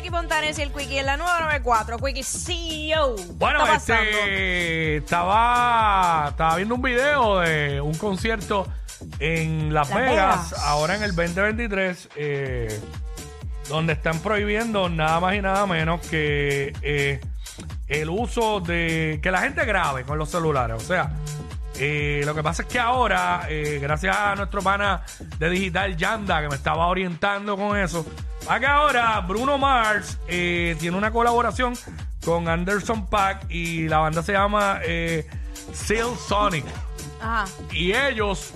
Jackie Fontanes y el Quickie en la 994. Quickie CEO. ¿Qué Bueno, está pasando? este estaba, estaba viendo un video de un concierto en Las, Las Vegas, Vegas. ahora en el 2023, eh, donde están prohibiendo nada más y nada menos que eh, el uso de que la gente grabe con los celulares. O sea, eh, lo que pasa es que ahora, eh, gracias a nuestro pana de digital Yanda, que me estaba orientando con eso, va que ahora Bruno Mars eh, tiene una colaboración con Anderson Pack y la banda se llama eh, Seal Sonic. Ajá. Y ellos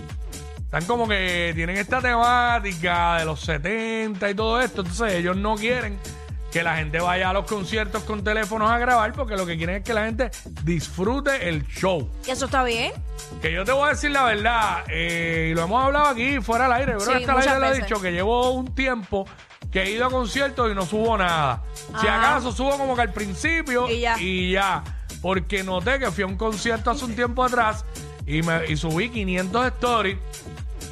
están como que tienen esta temática de los 70 y todo esto. Entonces ellos no quieren que la gente vaya a los conciertos con teléfonos a grabar porque lo que quieren es que la gente disfrute el show. ¿Y eso está bien? Que yo te voy a decir la verdad, eh, y lo hemos hablado aquí fuera del aire, bro, Sí, hasta el aire lo he dicho, que llevo un tiempo que he ido a conciertos y no subo nada. Si acaso subo como que al principio Y ya. y ya. Porque noté que fui a un concierto hace un tiempo atrás y, me, y subí 500 stories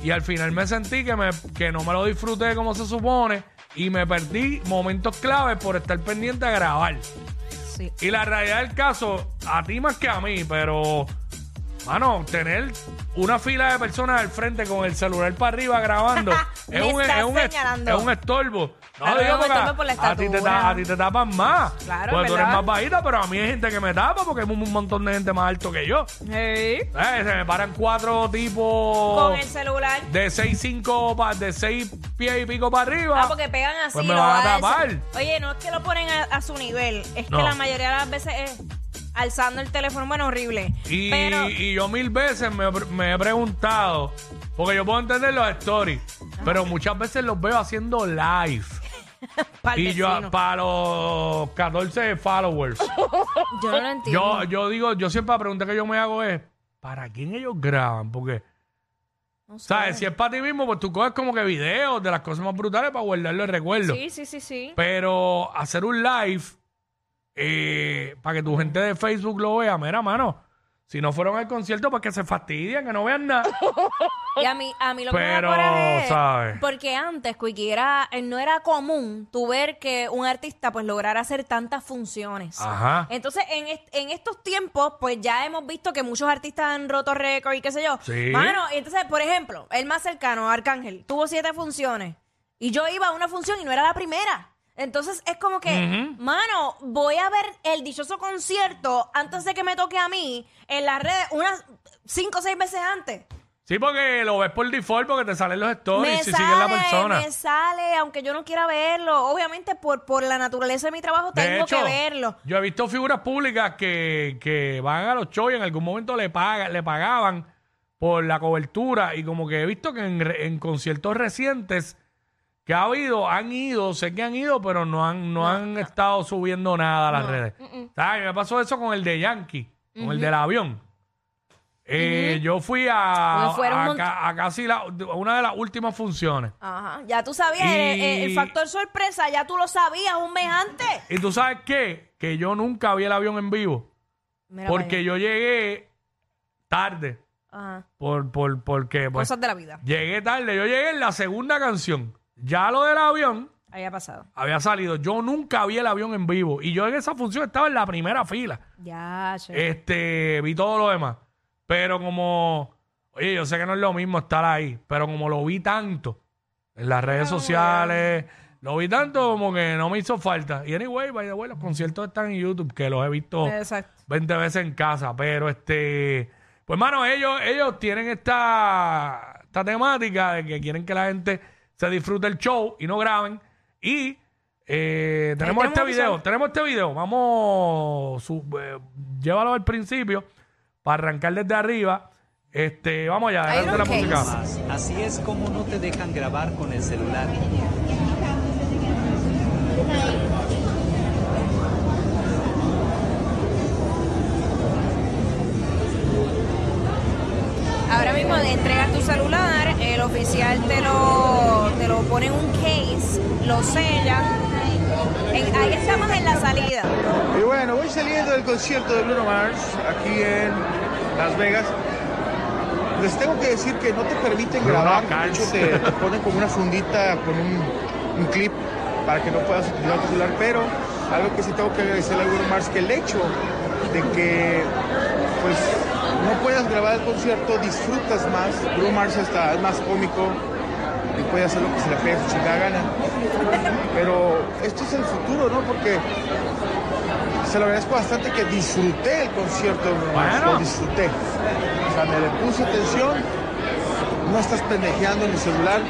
y al final me sentí que, me, que no me lo disfruté como se supone y me perdí momentos claves por estar pendiente a grabar. Sí. Y la realidad del caso, a ti más que a mí, pero, mano, tener una fila de personas al frente con el celular para arriba grabando Me es, un, estás es, un, es señalando. un estorbo. No, Claro, porque estorbo por la a, ti te, estatura. ta- a ti te tapan más. Claro, porque tú eres ¿verdad? más bajita, pero a mí hay gente que me tapa porque hay un, un montón de gente más alto que yo. Hey. Eh, se me paran cuatro tipos Con el celular. de 6, 5, de 6 pies y pico para arriba. Ah, porque pegan así. Pues me lo van a va tapar. decir. Oye, no es que lo ponen a, a su nivel. Es No. que la mayoría de las veces es alzando el teléfono. Bueno, horrible. Y, Pero, y yo mil veces me, me he preguntado, porque yo puedo entender los stories, pero muchas veces los veo haciendo live. pa'l y yo vecino. para los 14 followers. yo no lo entiendo. yo, yo digo, yo siempre la pregunta que yo me hago es, ¿para quién ellos graban? Porque, No sé. ¿sabes? Si es para ti mismo, pues tú coges como que videos de las cosas más brutales para guardarlo de recuerdo. Sí, sí, sí, sí. Pero hacer un live eh, para que tu gente de Facebook lo vea, mira, mano. Si no fueron al concierto, pues que se fastidian, que no vean nada. Y a mí, a mí lo que Pero, me da coraje es ¿sabes? porque antes, Quickie, era, eh, no era común tu ver que un artista pues lograra hacer tantas funciones. Ajá. Entonces, en, est- en estos tiempos, pues ya hemos visto que muchos artistas han roto récord y qué sé yo. Sí. Mano, y entonces, por ejemplo, el más cercano, Arcángel, tuvo siete funciones. Y yo iba a una función y no era la primera. Entonces es como que, mano, voy a ver el dichoso concierto antes de que me toque a mí en las redes unas cinco o seis veces antes. Sí, porque lo ves por default porque te salen los stories sale, sigues la persona. me sale, aunque yo no quiera verlo. Obviamente, por, por la naturaleza de mi trabajo, De tengo hecho, que verlo. yo he visto figuras públicas que, que van a los shows y en algún momento le, paga, le pagaban por la cobertura y como que he visto que en, re- en conciertos recientes que ha habido, han ido, sé que han ido, pero no han, no, han estado subiendo nada a las redes. ¿Sabes? Me pasó eso con el de Yankee, con el del avión. Eh, Yo fui a, Porque fueron a un mont- ca- a casi la- una de las últimas funciones. Ajá, ya tú sabías, Y- el, el- el factor sorpresa, ya tú lo sabías un mes antes. ¿Y tú sabes qué? Que yo nunca vi el avión en vivo. Mira Porque yo llegué tarde. Ajá, Por, por, porque pues, cosas de la vida. llegué tarde. Yo llegué en la segunda canción. Ya lo del avión Había pasado. había salido. Yo nunca vi el avión en vivo. Y yo en esa función estaba en la primera fila. Ya, che. Este, vi todo lo demás. Pero como, oye, yo sé que no es lo mismo estar ahí, pero como lo vi tanto en las redes sociales, lo vi tanto como que no me hizo falta. Y anyway, by the way, los conciertos están en YouTube, que los he visto Exacto. 20 veces en casa. Pero este, pues mano, ellos, ellos tienen esta, esta temática de que quieren que la gente se disfrute el show y no graben. Y eh, tenemos tenemos este video, visual. tenemos este video. Vamos, su- eh, llévalo al principio para arrancar desde arriba. Este, vamos allá, adelante la música. Así es como no te dejan grabar con el celular. Ahora mismo entregas tu celular, el oficial te lo, te lo pone en un case, lo sella. En- ahí estamos en la salida. Y bueno, voy saliendo del concierto de Bruno Mars aquí en Las Vegas. Les tengo que decir que no te permiten grabar. De hecho, te, te ponen como una fundita con un, un clip para que no puedas utilizar tu celular. Pero algo que sí tengo que agradecerle a Bruno Mars, que el hecho de que pues no puedas grabar el concierto, disfrutas más. Bruno Mars hasta es más cómico y puede hacer lo que se le pegue su chingada gana. Pero esto es el futuro, ¿no? Porque se lo agradezco bastante que disfruté el concierto, de Bruno Mars, Bueno. lo disfruté. O sea, me le puse atención, no estás pendejeando en el celular.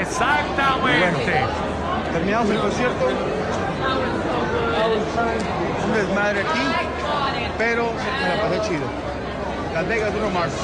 Exactamente. Terminamos el concierto. Un desmadre aquí, pero me la pasé chido. Las Vegas, Bruno Mars.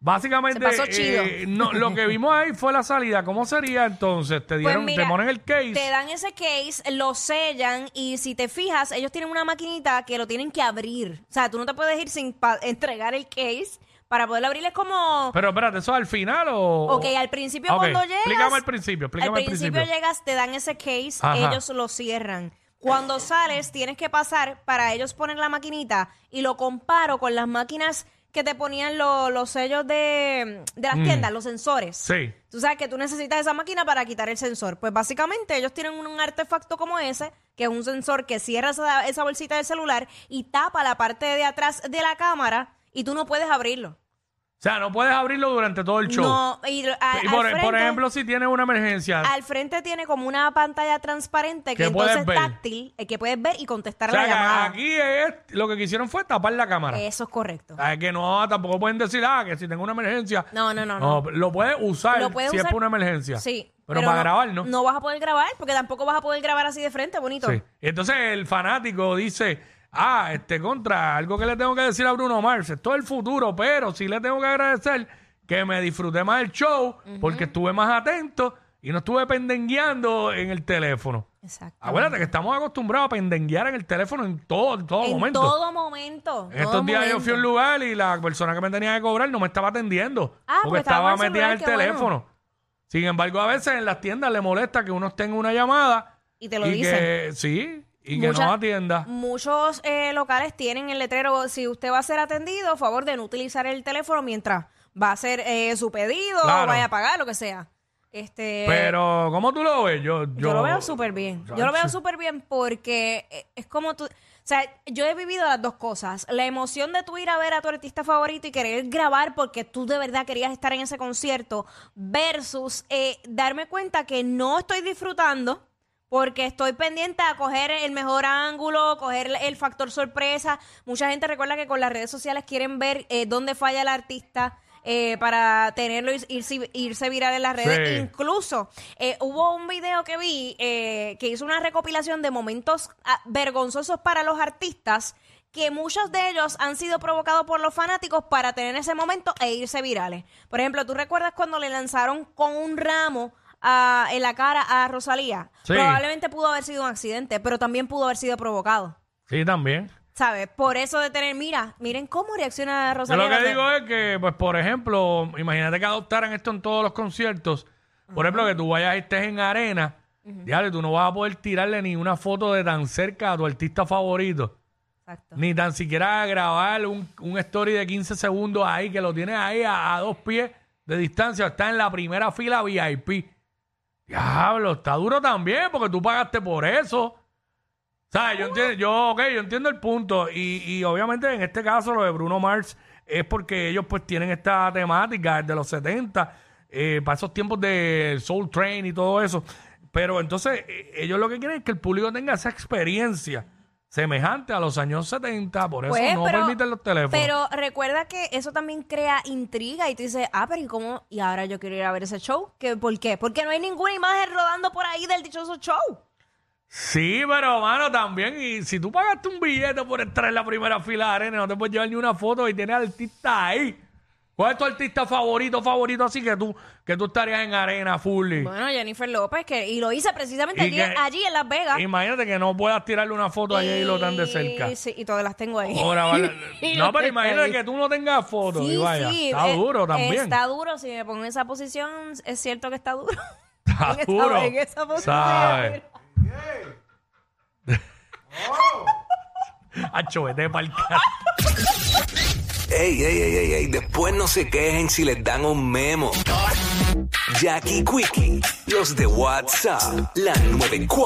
Básicamente, Se pasó chido. eh, no, lo que vimos ahí fue la salida. ¿Cómo sería entonces? Te dieron, Pues mira, te ponen el case. Te dan ese case, lo sellan y si te fijas, ellos tienen una maquinita que lo tienen que abrir. O sea, tú no te puedes ir sin pa- entregar el case para poder abrirle. Es como... Pero espérate, ¿eso al final o...? Ok, al principio cuando llegas... Explícame al principio, explícame al principio llegas, te dan ese case, Ajá. ellos lo cierran. Cuando sales, tienes que pasar para ellos poner la maquinita y lo comparo con las máquinas que te ponían lo- los sellos de, de las Mm. tiendas, los sensores. Sí. Tú sabes que tú necesitas esa máquina para quitar el sensor. Pues básicamente ellos tienen un, un artefacto como ese, que es un sensor que cierra esa, esa bolsita del celular y tapa la parte de atrás de la cámara y tú no puedes abrirlo. O sea, no puedes abrirlo durante todo el show. No, y, a- Y al por, por frente- ejemplo, si tienes una emergencia, al frente tiene como una pantalla transparente que entonces ver. táctil, eh, que puedes ver y contestar o sea, la llamada. aquí es, lo que quisieron fue tapar la cámara. Eso es correcto. O sea, que no, tampoco pueden decir, ah, que si tengo una emergencia. No, no, no, no. lo puedes usar Lo puedes si es usar- por una emergencia. Sí. Pero, para grabar, ¿no? No vas a poder grabar porque tampoco vas a poder grabar así de frente, bonito. Sí. Entonces el fanático dice, ah, este contra, algo que le tengo que decir a Bruno Mars, esto es el futuro, pero sí le tengo que agradecer que me disfruté más el show porque estuve más atento y no estuve pendengueando en el teléfono. Exacto. Acuérdate que estamos acostumbrados a pendenguear en el teléfono en todo, en todo en momento. todo momento. En estos todo días yo fui a un momento. lugar y la persona que me tenía que cobrar no me estaba atendiendo. Ah, porque porque estaba metida en el teléfono. Sin embargo, a veces en las tiendas le molesta que uno tenga una llamada. Y te lo que, dicen. sí, y que no atienda. Muchos eh, locales tienen el letrero, si usted va a ser atendido, favor de no utilizar el teléfono mientras va a hacer eh, su pedido, Claro. o vaya a pagar, lo que sea. Este, Pero, ¿cómo tú lo ves? Yo, yo, yo lo veo súper bien. Yo lo veo Chacho. súper bien porque eh, es como tú... O sea, yo he vivido las dos cosas. La emoción de tú ir a ver a tu artista favorito y querer grabar porque tú de verdad querías estar en ese concierto versus eh, darme cuenta que no estoy disfrutando porque estoy pendiente a coger el mejor ángulo, coger el factor sorpresa. Mucha gente recuerda que con las redes sociales quieren ver eh, dónde falla el artista eh, para tenerlo y irse, irse viral en las redes. Sí. Incluso eh, hubo un video que vi eh, que hizo una recopilación de momentos ah, vergonzosos para los artistas que muchos de ellos han sido provocados por los fanáticos para tener ese momento e irse virales. Por ejemplo, ¿tú recuerdas cuando le lanzaron con un ramo a- en la cara a Rosalía? Sí. Probablemente pudo haber sido un accidente, pero también pudo haber sido provocado. Sí, también. ¿Sabes? Por eso de tener, mira, miren cómo reacciona Yo Rosalía. lo que digo es que, pues, por ejemplo, imagínate que adoptaran esto en todos los conciertos. Por ejemplo, que tú vayas y estés en arena, diablo, tú no vas a poder tirarle ni una foto de tan cerca a tu artista favorito. Exacto. Ni tan siquiera grabar un, un story de 15 segundos ahí, que lo tienes ahí a, a dos pies de distancia. Está en la primera fila VIP. Diablo, está duro también, porque tú pagaste por eso. ¿Sabes? Yo entiendo, yo, ok, yo entiendo el punto. Y, y obviamente en este caso lo de Bruno Mars es porque ellos pues tienen esta temática de los 70, eh, para esos tiempos de Soul Train y todo eso. Pero entonces eh, ellos lo que quieren es que el público tenga esa experiencia semejante a los años 70, por eso Pues, no pero- permiten los teléfonos. Pero recuerda que eso también crea intriga y tú dices, ah, pero ¿y cómo? Y ahora yo quiero ir a ver ese show. ¿Qué, ¿Por qué? Porque no hay ninguna imagen rodando por ahí del dichoso show. Sí, pero mano, también, y si tú pagaste un billete por estar en la primera fila de arena, no te puedes llevar ni una foto y tienes artista ahí. ¿Cuál es tu artista favorito, favorito así que tú, que tú estarías en arena fully? Bueno, Jennifer López, que, y lo hice precisamente allí, que- allí en Las Vegas. Imagínate que no puedas tirarle una foto a y lo tan de cerca. Y, sí, y todas las tengo ahí. Ahora, vale. No, pero imagínate que tú no tengas fotos y Sí, vaya. sí, está eh, duro también. Está duro, si me pongo en esa posición, es cierto que está duro. Está en esa- duro. en esa posición. ¿Sabes? Acho, vete pa'l Ey, ey, ey, ey, ey, después no se quejen si les dan un memo. Jackie Quickie, los de WhatsApp, la 94.